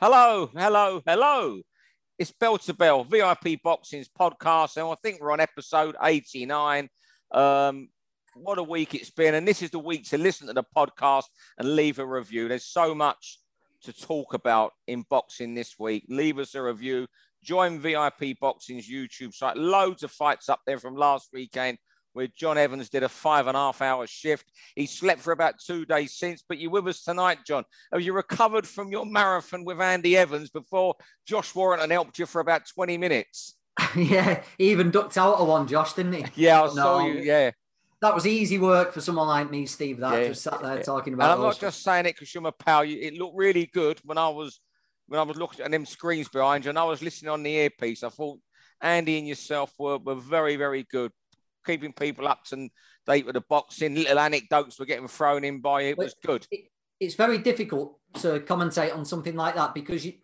hello, hello, hello. It's Bell to Bell, VIP Boxing's podcast, and I think we're on episode 89. Um, what a week it's been, and this is the week to listen to the podcast and leave a review. There's so much to talk about in boxing this week. Leave us a review. Join VIP Boxing's YouTube site. Loads of fights up there from last weekend where John Evans did a five and a half hour shift. He slept for about two days since, but you're with us tonight, John. Have you recovered from your marathon with Andy Evans before Josh Warrington helped you for about 20 minutes? yeah, he even ducked out of one, Josh, didn't he? Yeah, I no, saw you. Yeah. That was easy work for someone like me, Steve. That yeah, just sat there yeah. talking about. And I'm not just saying it because you're my pal. It looked really good when I was when I was looking at them screens behind you, and I was listening on the earpiece. I thought Andy and yourself were, were very, very good keeping people up to date with the boxing. Little anecdotes were getting thrown in by it. was good. It, it's very difficult to commentate on something like that because you,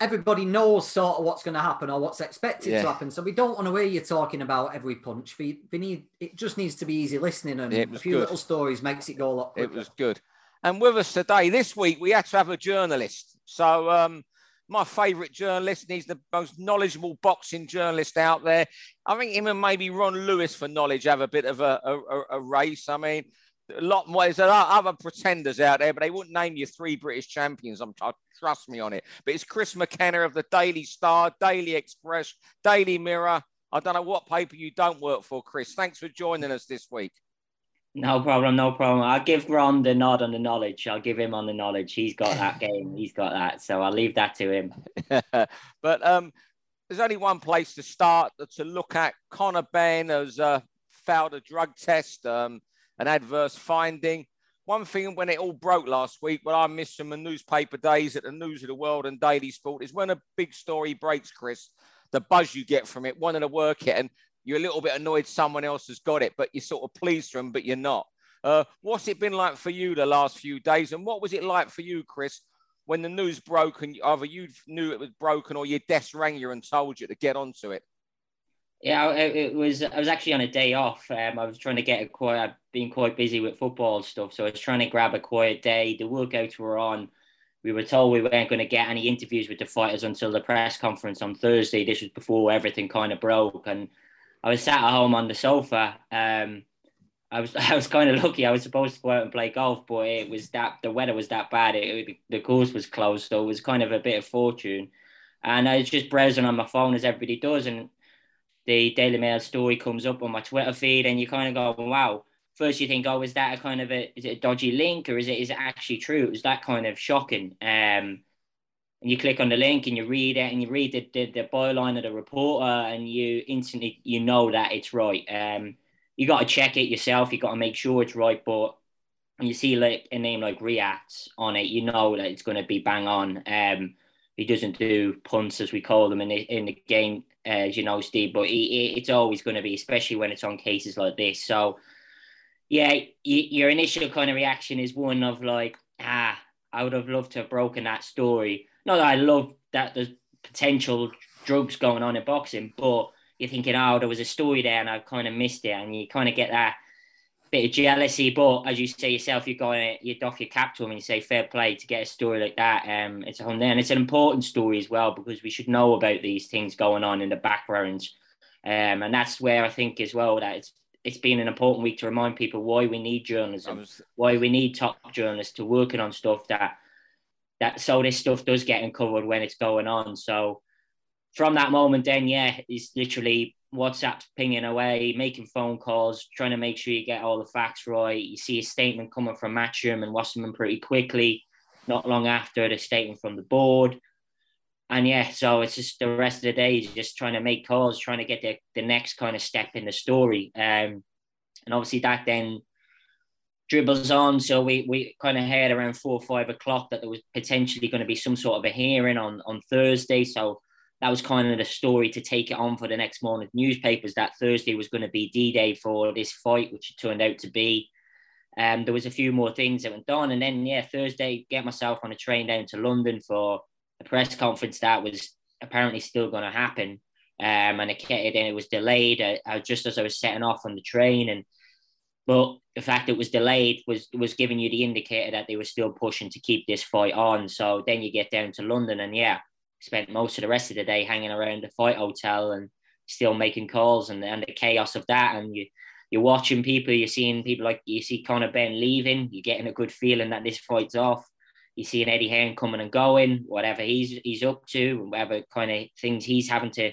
everybody knows sort of what's going to happen or what's expected yeah. to happen. So we don't want to hear you talking about every punch. We, we need it just needs to be easy listening, and a few good. little stories makes it go a lot. Quicker. It was good. And with us today, this week, we had to have a journalist. So um, my favourite journalist, and he's the most knowledgeable boxing journalist out there. I think him and maybe Ron Lewis for knowledge have a bit of a, a, a race. I mean, a lot more. There's other pretenders out there, but they wouldn't name you three British champions. I'm trust me on it. But it's Chris McKenna of the Daily Star, Daily Express, Daily Mirror. I don't know what paper you don't work for, Chris. Thanks for joining us this week. No problem, no problem. I'll give Ron the nod on the knowledge. I'll give him on the knowledge. He's got that game. He's got that. So I'll leave that to him. but um, there's only one place to start to look at. Conor Benn has uh, failed a drug test, um, an adverse finding. One thing when it all broke last week, what I missed from the newspaper days at the News of the World and Daily Sport is when a big story breaks, Chris, the buzz you get from it, wanting to work it. And you're a little bit annoyed someone else has got it, but you're sort of pleased for them, but you're not. Uh, what's it been like for you the last few days? And what was it like for you, Chris, when the news broke and either you knew it was broken or your desk rang you and told you to get onto it? Yeah, it, was. I was actually on a day off. Um, I was trying to get a quiet. I've been quite busy with football stuff, so I was trying to grab a quiet day. The workouts were on. We were told we weren't going to get any interviews with the fighters until the press conference on Thursday. This was before everything kind of broke, and I was sat at home on the sofa. Um, I was I was kind of lucky. I was supposed to go out and play golf, but it was that the weather was that bad. It, it, the course was closed, so it was kind of a bit of fortune. And I was just browsing on my phone as everybody does, and the Daily Mail story comes up on my Twitter feed, and you kind of go, "Wow!" First, you think, "Oh, is that a kind of a is it a dodgy link, or is it is it actually true?" It was that kind of shocking. Um, and you click on the link and you read it and you read the, the, the byline of the reporter and you instantly you know that it's right. Um you got to check it yourself. You got to make sure it's right but when you see like a name like Riath on it you know that it's going to be bang on. Um he doesn't do punts as we call them in the, in the game as you know Steve but he, it's always going to be especially when it's on cases like this. So yeah your initial kind of reaction is one of like ah I would have loved to have broken that story not that I love that there's potential drugs going on in boxing, but you're thinking, oh, there was a story there and I kind of missed it, and you kind of get that bit of jealousy. But as you say yourself, you're going, you doff your cap to him and you say, fair play to get a story like that. Um, it's on there, and it's an important story as well because we should know about these things going on in the background. Um, and that's where I think as well that it's it's been an important week to remind people why we need journalism, was... why we need top journalists to working on stuff that that so this stuff does get uncovered when it's going on. So from that moment, then yeah, it's literally WhatsApp pinging away, making phone calls, trying to make sure you get all the facts right. You see a statement coming from Matchroom and Wasserman pretty quickly, not long after the statement from the board. And yeah, so it's just the rest of the day is just trying to make calls, trying to get the, the next kind of step in the story. Um, and obviously that then dribbles on. So we, we kind of heard around four or five o'clock that there was potentially going to be some sort of a hearing on, on Thursday. So that was kind of the story to take it on for the next morning newspapers that Thursday was going to be D Day for this fight, which it turned out to be. Um, there was a few more things that went on. And then, yeah, Thursday, get myself on a train down to London for a press conference that was apparently still going to happen. Um, and it, and it was delayed uh, just as I was setting off on the train. And But the fact it was delayed was was giving you the indicator that they were still pushing to keep this fight on. So then you get down to London, and yeah, spent most of the rest of the day hanging around the fight hotel and still making calls and, and the chaos of that. And you you're watching people, you're seeing people like you see Conor Benn leaving, you're getting a good feeling that this fight's off. You're seeing Eddie Hearn coming and going, whatever he's he's up to, and whatever kind of things he's having to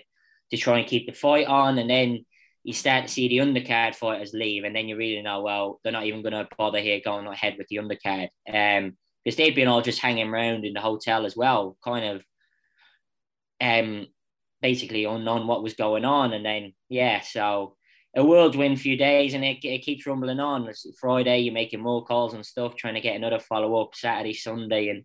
to try and keep the fight on, and then you start to see the undercard fighters leave, and then you really know, well, they're not even going to bother here going ahead with the undercard. Um, because they've been all just hanging around in the hotel as well, kind of um basically unknown what was going on. And then yeah, so a whirlwind few days and it, it keeps rumbling on. It's Friday, you're making more calls and stuff, trying to get another follow up Saturday, Sunday, and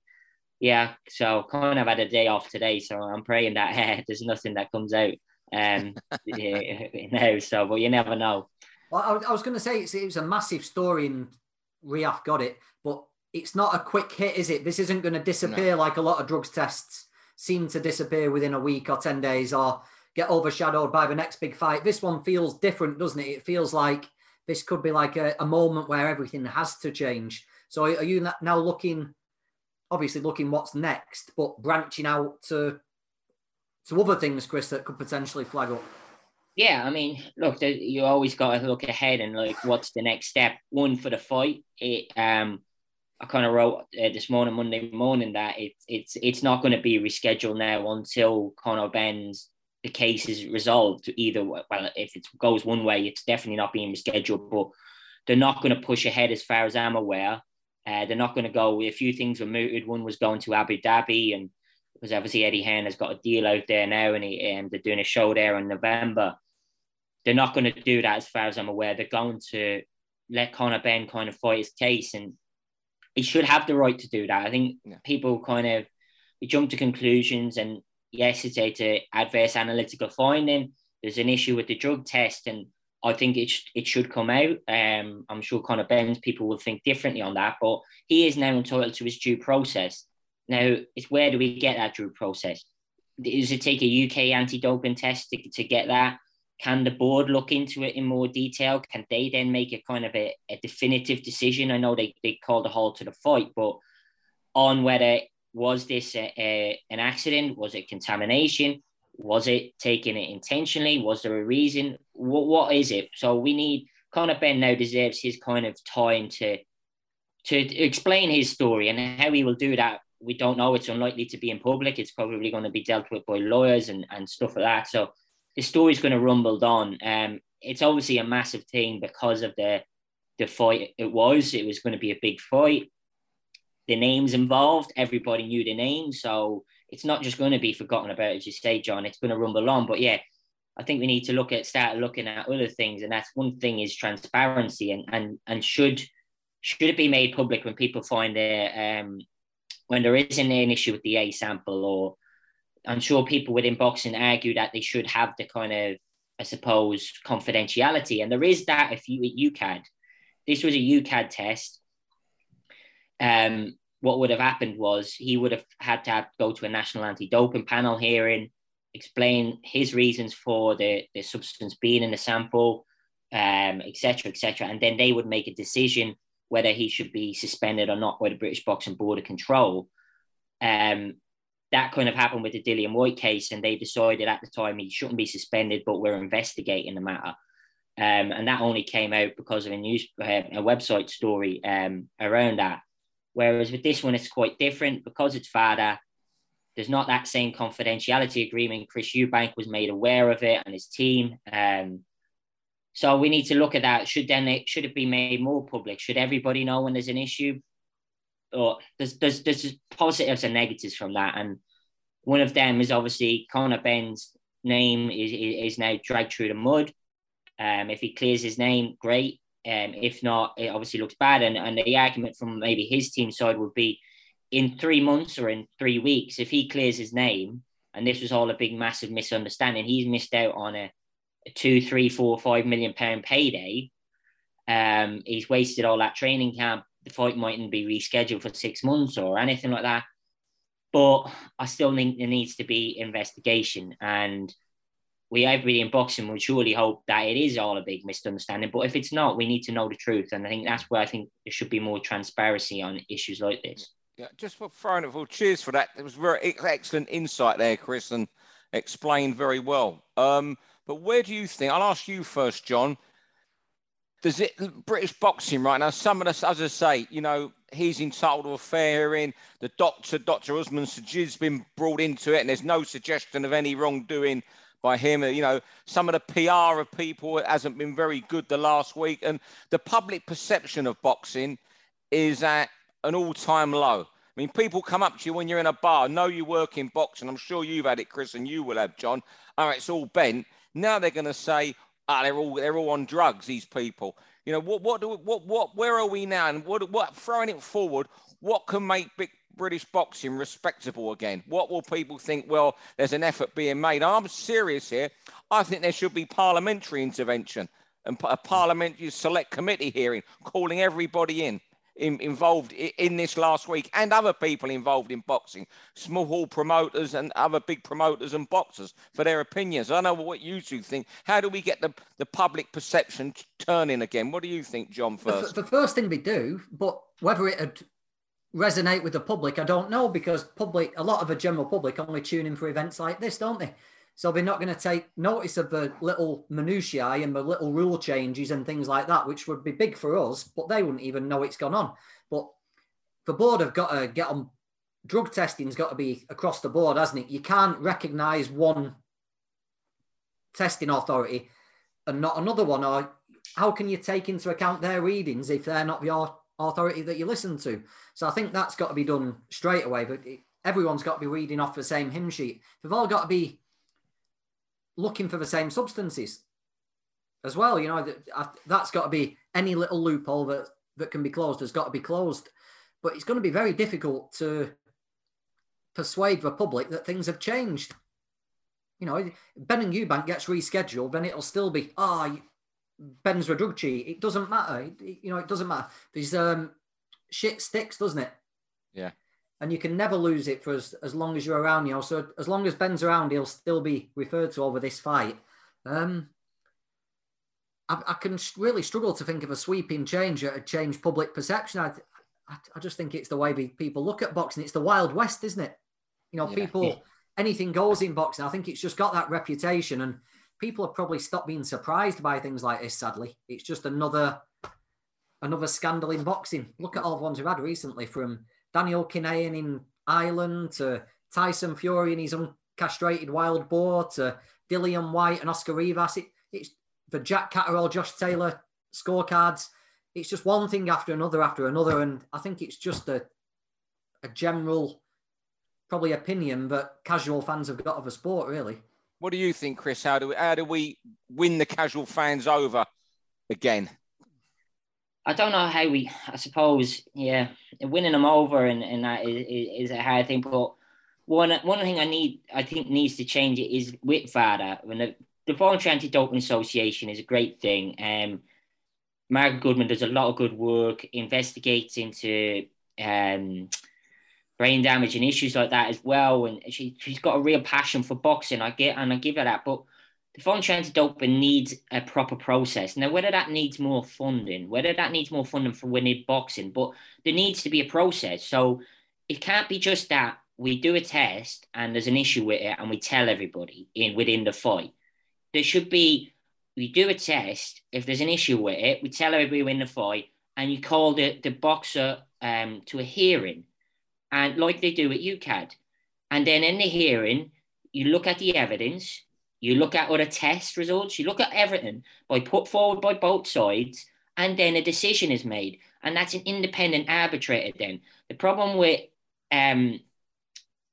yeah, so kind of had a day off today. So I'm praying that uh, there's nothing that comes out um, now. So, but you never know. Well, I, I was going to say it's, it was a massive story and Riath got it, but it's not a quick hit, is it? This isn't going to disappear no. like a lot of drugs tests seem to disappear within a week or 10 days or get overshadowed by the next big fight. This one feels different, doesn't it? It feels like this could be like a, a moment where everything has to change. So are you now looking, obviously looking what's next, but branching out to to other things, Chris, that could potentially flag up? Yeah, I mean, look, you always got to look ahead and like, what's the next step? One for the fight. It, um, I kind of wrote uh, this morning, Monday morning, that it's it's it's not going to be rescheduled now until Conor Benn's the case is resolved. Either well, if it goes one way, it's definitely not being rescheduled. But they're not going to push ahead, as far as I'm aware. Uh, they're not going to go. A few things were mooted. One was going to Abu Dhabi, and because obviously Eddie Hearn has got a deal out there now, and, he, and they're doing a show there in November. They're not going to do that, as far as I'm aware. They're going to let Conor Benn kind of fight his case, and he should have the right to do that. I think yeah. people kind of jump to conclusions, and yes, it's a adverse analytical finding. There's an issue with the drug test, and I think it, sh- it should come out. Um, I'm sure Conor Benn's people will think differently on that, but he is now entitled to his due process. Now, it's where do we get that due process? Does it take a UK anti-doping test to, to get that? Can the board look into it in more detail? Can they then make a kind of a, a definitive decision? I know they, they called a halt to the fight, but on whether was this a, a, an accident? Was it contamination? Was it taken intentionally? Was there a reason? What, what is it? So we need Conor Benn now deserves his kind of time to to explain his story and how he will do that we don't know. It's unlikely to be in public. It's probably going to be dealt with by lawyers and, and stuff like that. So the story's going to rumble on. Um, it's obviously a massive thing because of the the fight it was. It was going to be a big fight. The names involved, everybody knew the names. So it's not just going to be forgotten about, as you say, John. It's going to rumble on. But yeah, I think we need to look at start looking at other things. And that's one thing is transparency and and and should should it be made public when people find their um when there isn't an issue with the A sample, or I'm sure people within boxing argue that they should have the kind of, I suppose, confidentiality. And there is that if you UKAD. This was a UKAD test. Um, what would have happened was he would have had to have, go to a national anti-doping panel hearing, explain his reasons for the, the substance being in the sample, um, etc., etc., and then they would make a decision whether he should be suspended or not by the British Boxing Board of Control. Um, that kind of happened with the Dillian Whyte case, and they decided at the time he shouldn't be suspended, but we're investigating the matter. Um, and that only came out because of a news, uh, a website story um, around that. Whereas with this one, it's quite different because it's VADA. There's not that same confidentiality agreement. Chris Eubank was made aware of it and his team. Um, so we need to look at that. Should then it should it be made more public? Should everybody know when there's an issue? Or there's there's there's positives and negatives from that. And one of them is obviously Conor Benn's name is, is now dragged through the mud. Um, if he clears his name, great. Um, if not, it obviously looks bad. And, and the argument from maybe his team side would be in three months or in three weeks, if he clears his name, and this was all a big, massive misunderstanding, he's missed out on a two, three, four, five million pound payday. Um, he's wasted all that training camp. The fight mightn't be rescheduled for six months or anything like that. But I still think there needs to be investigation. And we everybody in boxing would surely hope that it is all a big misunderstanding. But if it's not, we need to know the truth, and I think that's where I think there should be more transparency on issues like this. Yeah, just for throwing it. Well, cheers for that. It was very excellent insight there, Chris, and explained very well. Um, but where do you think? I'll ask you first, John. Does it British boxing right now? Some of us, as I say, you know, he's entitled to a fair hearing. The doctor, Dr. Usman Sajid's been brought into it, and there's no suggestion of any wrongdoing by him. You know, some of the PR of people hasn't been very good the last week, and the public perception of boxing is at an all-time low. I mean, people come up to you when you're in a bar, know you work in boxing. I'm sure you've had it, Chris, and you will have, John. All right, it's all bent. Now they're going to say, ah, they're all they're all on drugs. These people. You know, what what do what what where are we now? And what what throwing it forward? What can make big British boxing respectable again? What will people think? Well, there's an effort being made. I'm serious here. I think there should be parliamentary intervention and a parliamentary select committee hearing, calling everybody in in, involved in this last week and other people involved in boxing, small hall promoters and other big promoters and boxers for their opinions. I know what you two think. How do we get the, the public perception turning again? What do you think, John, first? The, the first thing we do, but whether it would resonate with the public, I don't know because public, a lot of the general public only tune in for events like this, don't they? So they're not going to take notice of the little minutiae and the little rule changes and things like that, which would be big for us, but they wouldn't even know it's gone on. But the board have got to get on. Drug testing's got to be across the board, hasn't it? You can't recognise one testing authority and not another one. Or how can you take into account their readings if they're not the authority that you listen to? So I think that's got to be done straight away. But everyone's got to be reading off the same hymn sheet. They've all got to be looking for the same substances as well. You know, that, that's got to be any little loophole that, that can be closed has got to be closed. But it's going to be very difficult to persuade the public that things have changed. You know, Benn and Eubank gets rescheduled, then it'll still be, ah, oh, Benn's a drug cheat. It doesn't matter. You know, it doesn't matter. There's um, shit sticks, doesn't it? Yeah and you can never lose it for as, as long as you're around. You know, so as long as Benn's around, he'll still be referred to over this fight. Um, I, I can really struggle to think of a sweeping change that would change public perception. I, I, I, just think it's the way people look at boxing. It's the Wild West, isn't it? You know, yeah. people, anything goes in boxing. I think it's just got that reputation, and people have probably stopped being surprised by things like this. Sadly, it's just another another scandal in boxing. Look at all the ones we've had recently from Daniel Kinahan in Ireland to Tyson Fury and his uncastrated wild boar to Dillian Whyte and Oscar Rivas. It, it's the Jack Catterall, Josh Taylor scorecards. It's just one thing after another after another. And I think it's just a, a general, probably opinion that casual fans have got of a sport, really. What do you think, Chris? How do we, how do we win the casual fans over again? I don't know how we. I suppose, yeah, winning them over and, and that is, is a hard thing. But one one thing I need, I think, needs to change it is with VADA. When the, the Voluntary Anti-Doping Association is a great thing. Um, Margaret Goodman does a lot of good work, investigates into um, brain damage and issues like that as well. And she she's got a real passion for boxing. I get and I give her that, but the voluntary anti-doping needs a proper process. Now, whether that needs more funding, whether that needs more funding for winning boxing, but there needs to be a process. So it can't be just that we do a test and there's an issue with it and we tell everybody in within the fight. There should be we do a test. If there's an issue with it, we tell everybody in the fight, and you call the, the boxer um, to a hearing, and like they do at UKAD. And then in the hearing, you look at the evidence, you look at other test results, you look at everything by put forward by both sides, and then a decision is made. And that's an independent arbitrator then. The problem with um,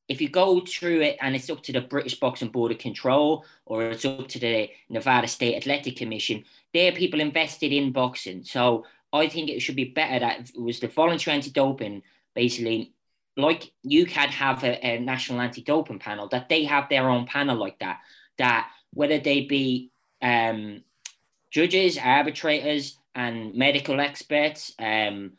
if you go through it and it's up to the British Boxing Board of Control or it's up to the Nevada State Athletic Commission, they're people invested in boxing. So I think it should be better that it was the voluntary anti-doping, basically, like UKAD have a, a national anti-doping panel, that they have their own panel like that that whether they be um, judges, arbitrators, and medical experts, um,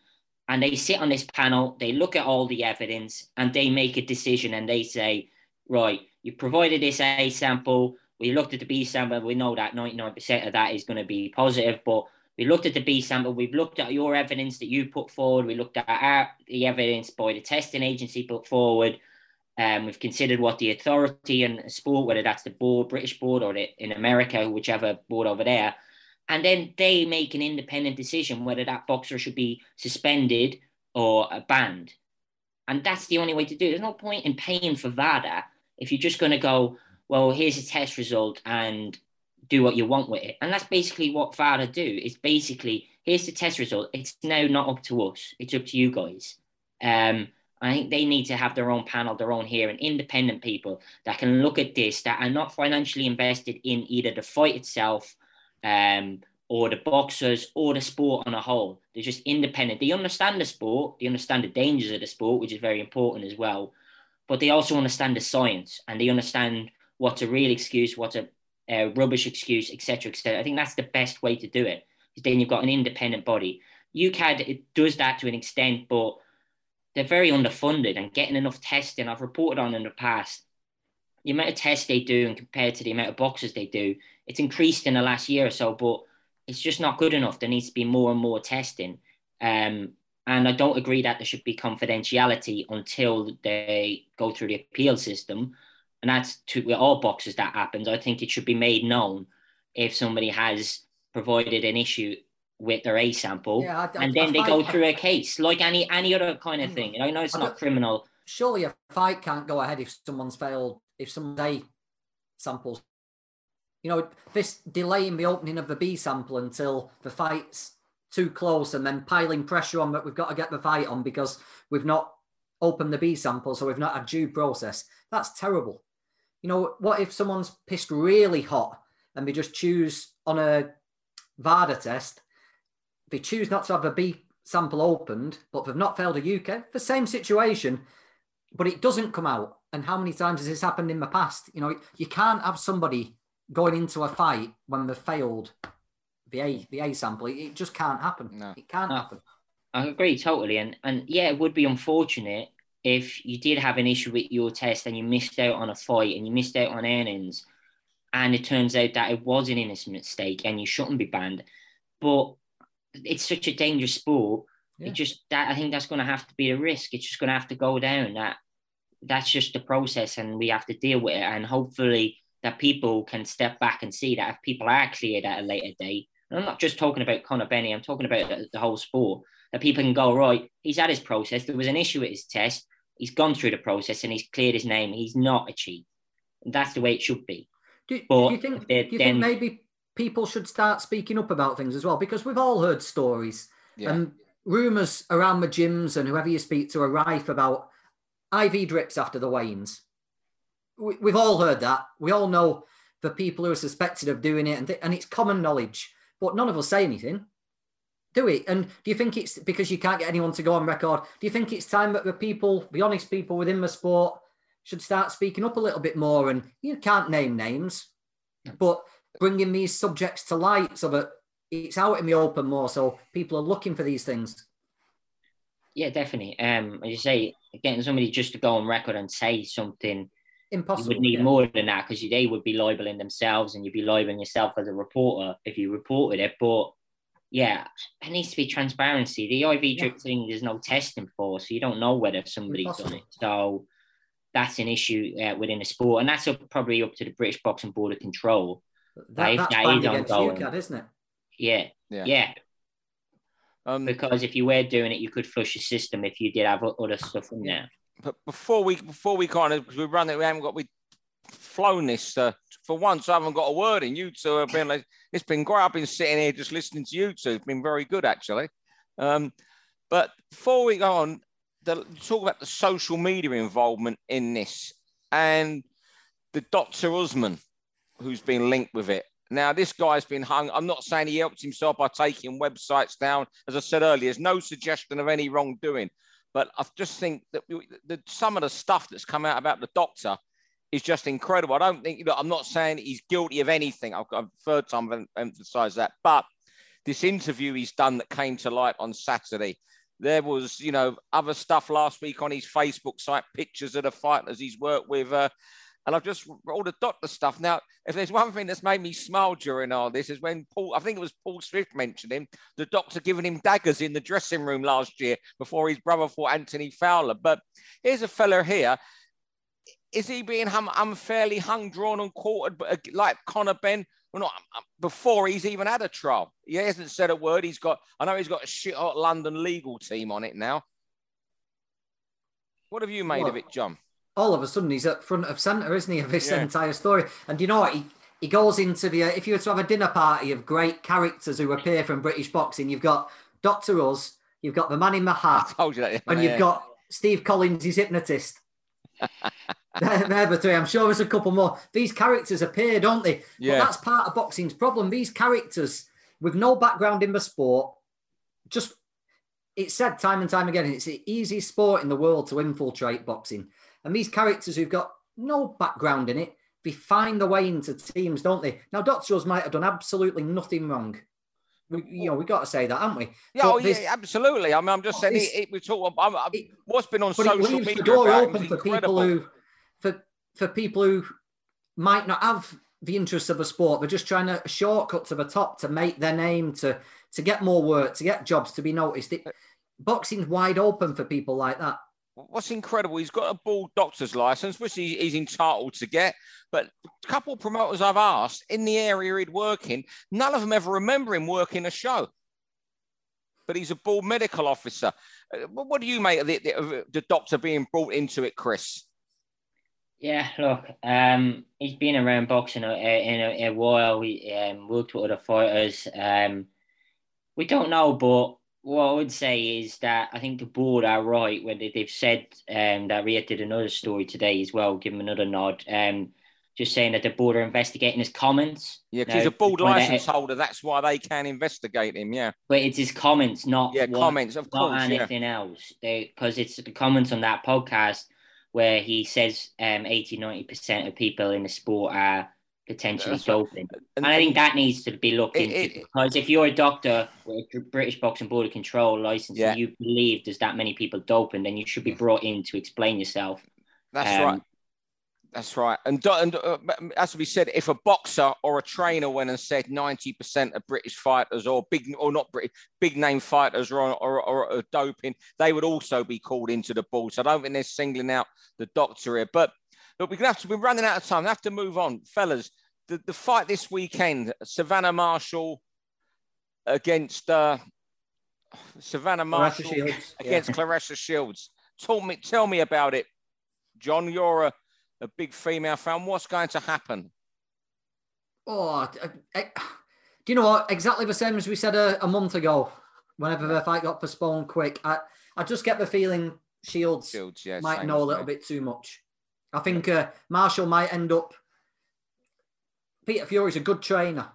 and they sit on this panel, they look at all the evidence, and they make a decision, and they say, right, you provided this A sample, we looked at the B sample. We know that 99% of that is going to be positive, but we looked at the B sample. We've looked at your evidence that you put forward. We looked at our, the evidence by the testing agency put forward. Um, we've considered what the authority and sport, whether that's the board, British board, or in America, whichever board over there, and then they make an independent decision whether that boxer should be suspended or banned. And that's the only way to do it. There's no point in paying for VADA if you're just going to go, well, here's a test result and do what you want with it. And that's basically what VADA do. Is basically here's the test result. It's now not up to us. It's up to you guys. Um, I think they need to have their own panel, their own hearing, independent people that can look at this that are not financially invested in either the fight itself, um, or the boxers or the sport on a whole. They're just independent. They understand the sport, they understand the dangers of the sport, which is very important as well. But they also understand the science and they understand what's a real excuse, what's a, a rubbish excuse, etc., etc. I think that's the best way to do it. Then you've got an independent body. UKAD it does that to an extent, but they're very underfunded and getting enough testing. I've reported on in the past the amount of tests they do and compared to the amount of boxes they do, it's increased in the last year or so. But it's just not good enough. There needs to be more and more testing. Um, and I don't agree that there should be confidentiality until they go through the appeal system. And that's to with all boxes that happens. I think it should be made known if somebody has provided an issue with their A sample, yeah, I, I, and then I they go through a case like any any other kind of mm. thing. I know it's not criminal. Surely a fight can't go ahead if someone's failed if someone's A samples you know, this delaying the opening of the B sample until the fight's too close and then piling pressure on that we've got to get the fight on because we've not opened the B sample, so we've not had due process. That's terrible. You know, what if someone's pissed really hot and they just choose on a VADA test, they choose not to have a B sample opened, but they've not failed a UK, the same situation, but it doesn't come out. And how many times has this happened in the past? You know, you can't have somebody going into a fight when they've failed the A the A sample. It, it just can't happen. No. It can't no. happen. I agree totally, and and yeah, it would be unfortunate if you did have an issue with your test and you missed out on a fight and you missed out on earnings, and it turns out that it was an innocent mistake and you shouldn't be banned. But it's such a dangerous sport. Yeah. It just that I think that's going to have to be a risk. It's just going to have to go down. That that's just the process, and we have to deal with it. And hopefully, that people can step back and see that if people are cleared at a later date, and I'm not just talking about Conor Benny, I'm talking about the, the whole sport, that people can go, right, he's had his process, there was an issue with his test, he's gone through the process and he's cleared his name, he's not a cheat. That's the way it should be. Do, but do you think, do you then, think maybe people should start speaking up about things as well? Because we've all heard stories yeah. and rumours around the gyms and whoever you speak to are rife about IV drips after the weigh-ins we, we've all heard that. We all know the people who are suspected of doing it, and, th- and it's common knowledge. But none of us say anything, do we? And do you think it's because you can't get anyone to go on record? Do you think it's time that the people, the honest people within the sport, should start speaking up a little bit more? And you can't name names, but bringing these subjects to light so that it's out in the open more, so people are looking for these things. Yeah, definitely. Um, as you say, getting somebody just to go on record and say something Impossible. You would need yeah. more than that because they would be libeling themselves and you'd be libeling yourself as a reporter if you reported it. But yeah, there needs to be transparency. The IV drip yeah. thing, there's no testing for, so you don't know whether somebody's Impossible. done it. So that's an issue uh, within the sport, and that's up, probably up to the British Boxing Board of Control. That, that's that is ongoing, UKAD, isn't it? Yeah, yeah. yeah. Um, because if you were doing it, you could flush the system if you did have other stuff in there but before we before we kind of because we run it, we haven't got we flown this uh, for once. I haven't got a word in. You two have been like it's been great. I've been sitting here just listening to you two. It's been very good actually. Um, but before we go on, the, talk about the social media involvement in this and the Dr. Usman, who's been linked with it. Now, this guy's been hung. I'm not saying he helped himself by taking websites down. As I said earlier, there's no suggestion of any wrongdoing. But I just think that the, some of the stuff that's come out about the doctor is just incredible. I don't think, I'm not saying he's guilty of anything. I've got a third time I've emphasized that. But this interview he's done that came to light on Saturday, there was, you know, other stuff last week on his Facebook site, pictures of the fighters he's worked with. Uh, And I've just all the doctor stuff. Now, if there's one thing that's made me smile during all this is when Paul, I think it was Paul Smith mentioned him, the doctor giving him daggers in the dressing room last year before his brother fought Anthony Fowler. But here's a fella here. Is he being unfairly hung, drawn, and quartered uh, like Conor Benn? Well, not um, before he's even had a trial. He hasn't said a word. He's got, I know he's got a shit hot London legal team on it now. What have you made well, of it, John? All of a sudden, he's at front of centre, isn't he, of this yeah. entire story? And you know what? He, he goes into the, uh, if you were to have a dinner party of great characters who appear from British boxing, you've got Dr. Oz, you've got the man in the hat, you that, and you've yeah. got Steve Collins, his hypnotist. they're, the three. I'm sure there's a couple more. These characters appear, don't they? Yeah. But that's part of boxing's problem. These characters with no background in the sport, just it's said time and time again, it's the easiest sport in the world to infiltrate boxing. And these characters who've got no background in it, they find their way into teams, don't they? Now. Oz might have done absolutely nothing wrong. We, you know, we got to say that, haven't we? Yeah, oh, yeah absolutely. I mean, I'm just oh, saying, it, it, we talk. I'm, I'm, it, what's been on social it leaves media? The door open for people who for for people who might not have the interests of a sport. They're just trying to shortcut to the top to make their name, to to get more work, to get jobs, to be noticed. It, boxing's wide open for people like that. What's incredible, he's got a ball doctor's license, which he, he's entitled to get. But a couple of promoters I've asked in the area he'd work in, none of them ever remember him working a show. But he's a ball medical officer. Uh, what do you make of the, the, the doctor being brought into it, Chris? Yeah, look, um, he's been around boxing a, in a, a, while. We um, worked with other fighters. Um, we don't know, but what I would say is that I think the board are right when they, have said um, that Riath did another story today as well. Give him another nod. Um, just saying that the board are investigating his comments. Yeah, because he's a board license holder. That's why they can investigate him. Yeah, but it's his comments, not yeah, what, comments, of course, not anything yeah. else. Because it's the comments on that podcast where he says um, 80 90% of people in the sport are potentially That's doping. Right. And, and, I think that needs to be looked it, into it, because if you're a doctor with a British Boxing Board of Control license yeah. and you believe there's that many people doping, then you should be brought in to explain yourself. That's um, right. That's right. And, and uh, as we said, if a boxer or a trainer went and said 90% of British fighters or big or not British, big name fighters are, or, or, or doping, they would also be called into the ball. So I don't think they're singling out the doctor here. But look, we're going to have to, we're running out of time. We have to move on. Fellas, the, the fight this weekend, Savannah Marshall against uh, Savannah Marshall against yeah. Claressa Shields. Tell me, tell me about it. John, you're a a big female fan. What's going to happen? Oh, I, I, do you know what? Exactly the same as we said a, a, month ago. Whenever the fight got postponed quick, I, I just get the feeling Shields, Shields yeah, might know a little bit too much. I think uh, Marshall might end up. Peter Fury's a good trainer,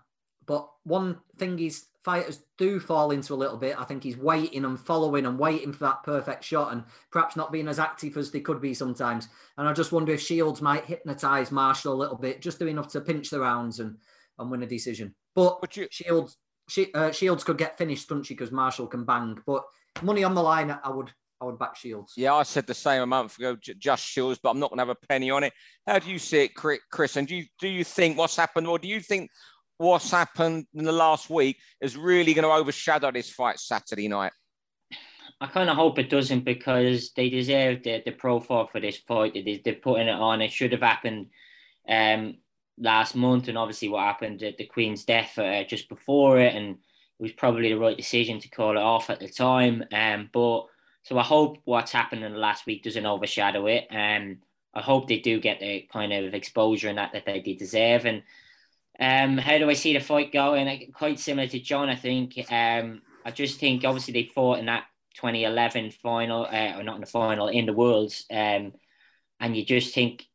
but one thing he's fighters do fall into a little bit. I think he's waiting and following and waiting for that perfect shot and perhaps not being as active as they could be sometimes. And I just wonder if Shields might hypnotize Marshall a little bit, just do enough to pinch the rounds and, and win a decision. But, but you... Shields uh, Shields could get finished, couldn't she? Because Marshall can bang. But money on the line, I would I would back Shields. Yeah, I said the same a month ago, just Shields, but I'm not going to have a penny on it. How do you see it, Chris? And do you, do you think what's happened, or do you think what's happened in the last week is really going to overshadow this fight Saturday night? I kind of hope it doesn't because they deserve the, the profile for this fight. They, they're putting it on. It should have happened um, last month, and obviously what happened at the Queen's death uh, just before it, and it was probably the right decision to call it off at the time. Um, but so I hope what's happened in the last week doesn't overshadow it. Um, I hope they do get the kind of exposure and that that they deserve. And um, how do I see the fight going? Quite similar to John, I think. Um, I just think obviously they fought in that 2011 final, uh, or not in the final, in the Worlds, um, and you just think,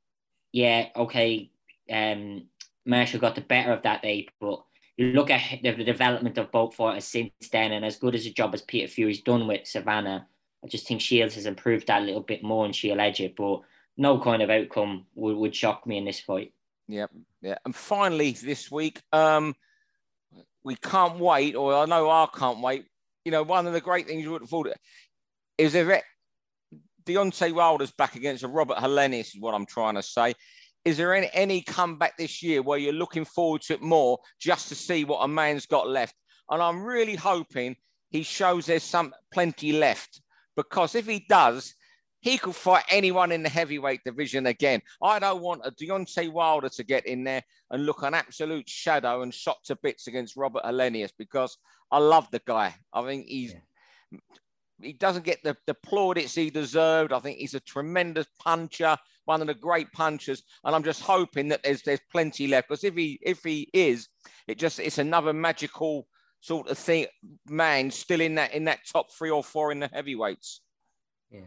yeah, okay, um, Marshall got the better of that day, but you look at the development of both fighters since then, and as good as a job as Peter Fury's done with Savannah, I just think Shields has improved that a little bit more, and she'll edge it. But no kind of outcome would, would shock me in this fight. Yep. yeah. And finally, this week, um, we can't wait, or I know I can't wait. You know, one of the great things you would have thought is it, Deontay Wilder's back against Robert Helenius, is what I'm trying to say. is there any, any comeback this year where you're looking forward to it more just to see what a man's got left? And I'm really hoping he shows there's some plenty left because if he does, he could fight anyone in the heavyweight division again. I don't want a Deontay Wilder to get in there and look an absolute shadow and shot to bits against Robert Helenius because I love the guy. I think he's yeah. he doesn't get the, the plaudits he deserved. I think he's a tremendous puncher, one of the great punchers, and I'm just hoping that there's there's plenty left because if he if he is, it just it's another magical sort of thing man still in that in that top three or four in the heavyweights. Yeah.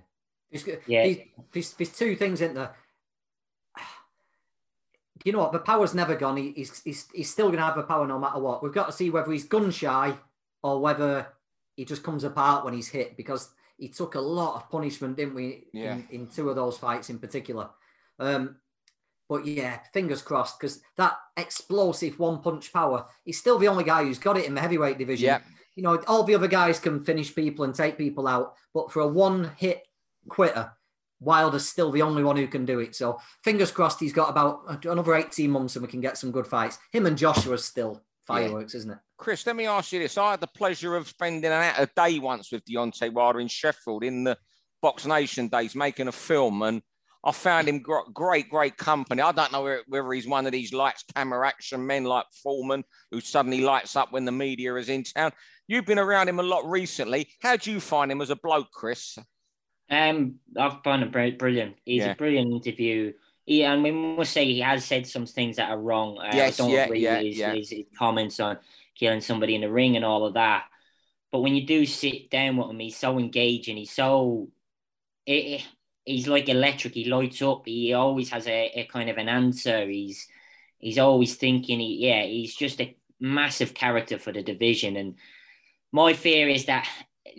There's, yeah. There's, there's, two things in there. You know what? The power's never gone. he's, he's, he's still going to have the power no matter what. We've got to see whether he's gun shy or whether he just comes apart when he's hit because he took a lot of punishment, didn't we? Yeah. In, in two of those fights in particular. Um, but yeah, fingers crossed because that explosive one punch power, he's still the only guy who's got it in the heavyweight division. Yeah. You know, all the other guys can finish people and take people out, but for a one hit quitter. Wilder's still the only one who can do it. So fingers crossed he's got about another 18 months and we can get some good fights. Him and Joshua still fireworks, yeah. isn't it? Chris, let me ask you this. I had the pleasure of spending a day once with Deontay Wilder in Sheffield in the Box Nation days making a film and I found him great, great company. I don't know whether he's one of these lights camera action men like Foreman who suddenly lights up when the media is in town. You've been around him a lot recently. How do you find him as a bloke, Chris? Um, I found him brilliant. He's yeah. a brilliant interview. He, and we must say he has said some things that are wrong. Uh, yes, I don't yeah, agree yeah, with his, yeah. his, his, comments on killing somebody in the ring and all of that. But when you do sit down with him, he's so engaging. He's so it, it, he's like electric. He lights up. He always has a, a kind of an answer. He's he's always thinking. He, yeah, he's just a massive character for the division. And my fear is that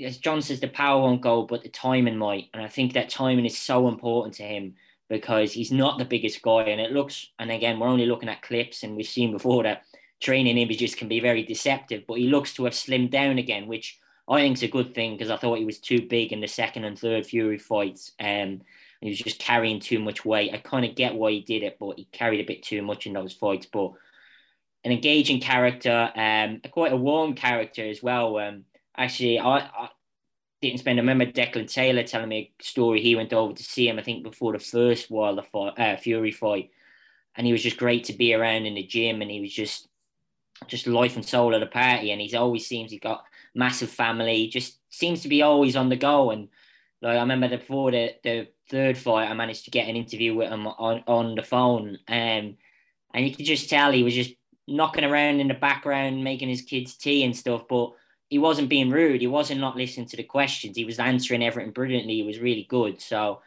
as John says, the power won't go, but the timing might. And I think that timing is so important to him because he's not the biggest guy. And it looks, and again, we're only looking at clips, and we've seen before that training images can be very deceptive, but he looks to have slimmed down again, which I think it's a good thing because I thought he was too big in the second and third Fury fights. Um, he was just carrying too much weight. I kind of get why he did it, but he carried a bit too much in those fights. But an engaging character, um, quite a warm character as well. Um, actually, I, I didn't spend. I remember Declan Taylor telling me a story. He went over to see him, I think, before the first Wilder fight, uh, Fury fight, and he was just great to be around in the gym, and he was just, just life and soul of the party. And he's always seems he's got massive family. Just seems to be always on the go. And like I remember before the the third fight, I managed to get an interview with him on on the phone, um, and you could just tell he was just knocking around in the background, making his kids tea and stuff, but he wasn't being rude. He wasn't not listening to the questions. He was answering everything brilliantly. He was really good. So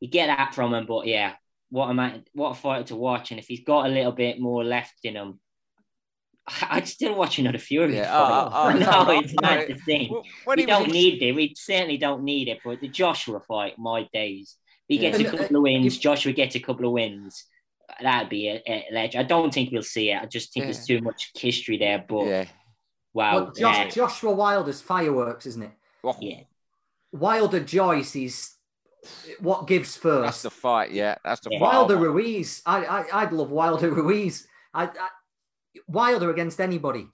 you get that from him. But yeah, what a what a fighter to watch. And if he's got a little bit more left in him, I'd still watch another Fury yeah, fight. Uh, uh, no, no, it's not the thing. we don't was... need it. We certainly don't need it. But the Joshua fight, my days. He gets yeah. a couple of wins. Joshua gets a couple of wins. That'd be a, a ledge. I don't think we'll see it. I just think yeah. there's too much history there. But yeah. Wow. Well, Josh, yeah. Joshua Wilder's fireworks, isn't it? Yeah. Wilder Joyce is what gives first. That's the fight, yeah. That's the yeah. Wilder Ruiz. I, I I'd love Wilder Ruiz. I, I Wilder against anybody.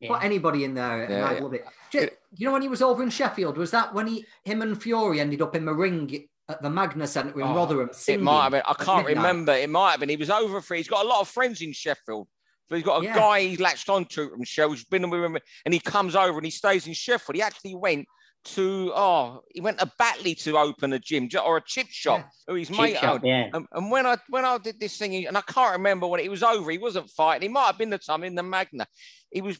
Yeah. Put anybody in there, yeah, I'd love it. You, you know when he was over in Sheffield, was that when he him and Fury ended up in the ring at the Magna Centre in oh, Rotherham? It might have been. I can't remember. It might have been. He was over for. He's got a lot of friends in Sheffield. So he's got a yeah. guy he's latched onto from Sheffield, who's been with him, and he comes over and he stays in Sheffield. He actually went to oh, he went to Batley to open a gym or a chip shop. Yeah. Who his chip mate shop, owned. Yeah. And, and, when I when I did this thing, and I can't remember when it was over, he wasn't fighting. He might have been the time in the Magna. He was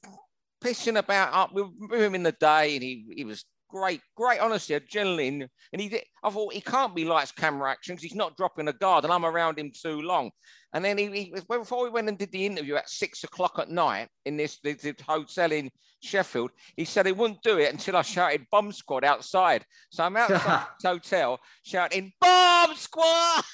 pissing about uh, up with him in the day, and he he was great, great, honestly, a gentleman. And he did, I thought he can't be lights, camera action because he's not dropping a guard and I'm around him too long. And then he, he, before we went and did the interview at six o'clock at night in this, this, this hotel in Sheffield, he said he wouldn't do it until I shouted bomb squad outside. So I'm outside the hotel shouting bomb squad.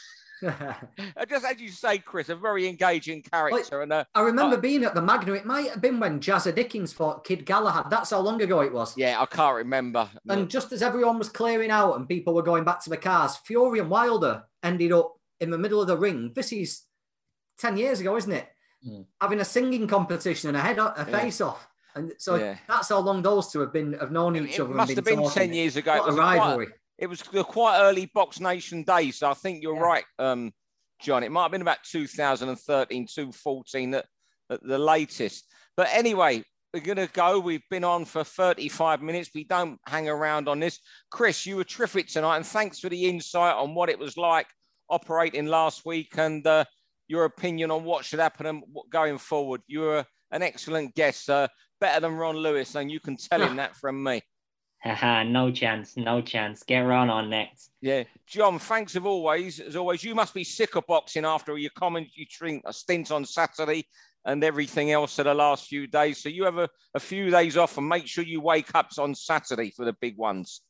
just as you say, Chris, a very engaging character. Well, and uh, I remember uh, being at the Magna. It might have been when Jazza Dickens fought Kid Galahad. That's how long ago it was. Yeah, I can't remember. And just as everyone was clearing out and people were going back to the cars, Fury and Wilder ended up in the middle of the ring. This is 10 years ago, isn't it? Mm. Having a singing competition and a head a face off. And so yeah. that's how long those two have been have known each it, other. It must have been talking. ten years ago. What it was a rivalry. Quite, it was quite early Box Nation days. So I think you're yeah. right, um, John. It might have been about 2013, 2014 at, at the latest. But anyway, we're going to go. We've been on for 35 minutes. We don't hang around on this. Chris, you were terrific tonight, and thanks for the insight on what it was like operating last week and uh, your opinion on what should happen going forward. You were an excellent guest, uh, better than Ron Lewis, and you can tell him that from me. No chance, no chance. Get Ron on next. Yeah, John. Thanks as always. As always, you must be sick of boxing after all your commentary stint on Saturday and everything else for the last few days. So you have a, a few days off and make sure you wake up on Saturday for the big ones.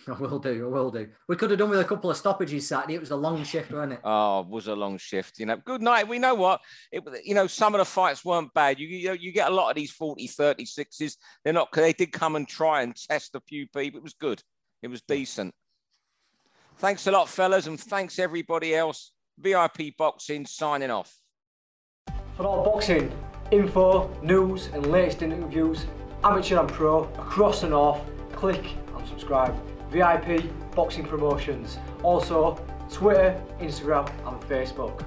I will do. I will do. We could have done with a couple of stoppages Saturday. It was a long shift, wasn't it? Oh, it was a long shift. You know, good night. We know what it. You know, some of the fights weren't bad. You you, you get a lot of these 40, 36s. They're not. They did come and try and test a few people. It was good. It was decent. Thanks a lot, fellas, and thanks everybody else. VIP Boxing signing off. For all boxing info, news, and latest interviews, amateur and pro across the north, click and subscribe. VIP Boxing Promotions. Also, Twitter, Instagram, and Facebook.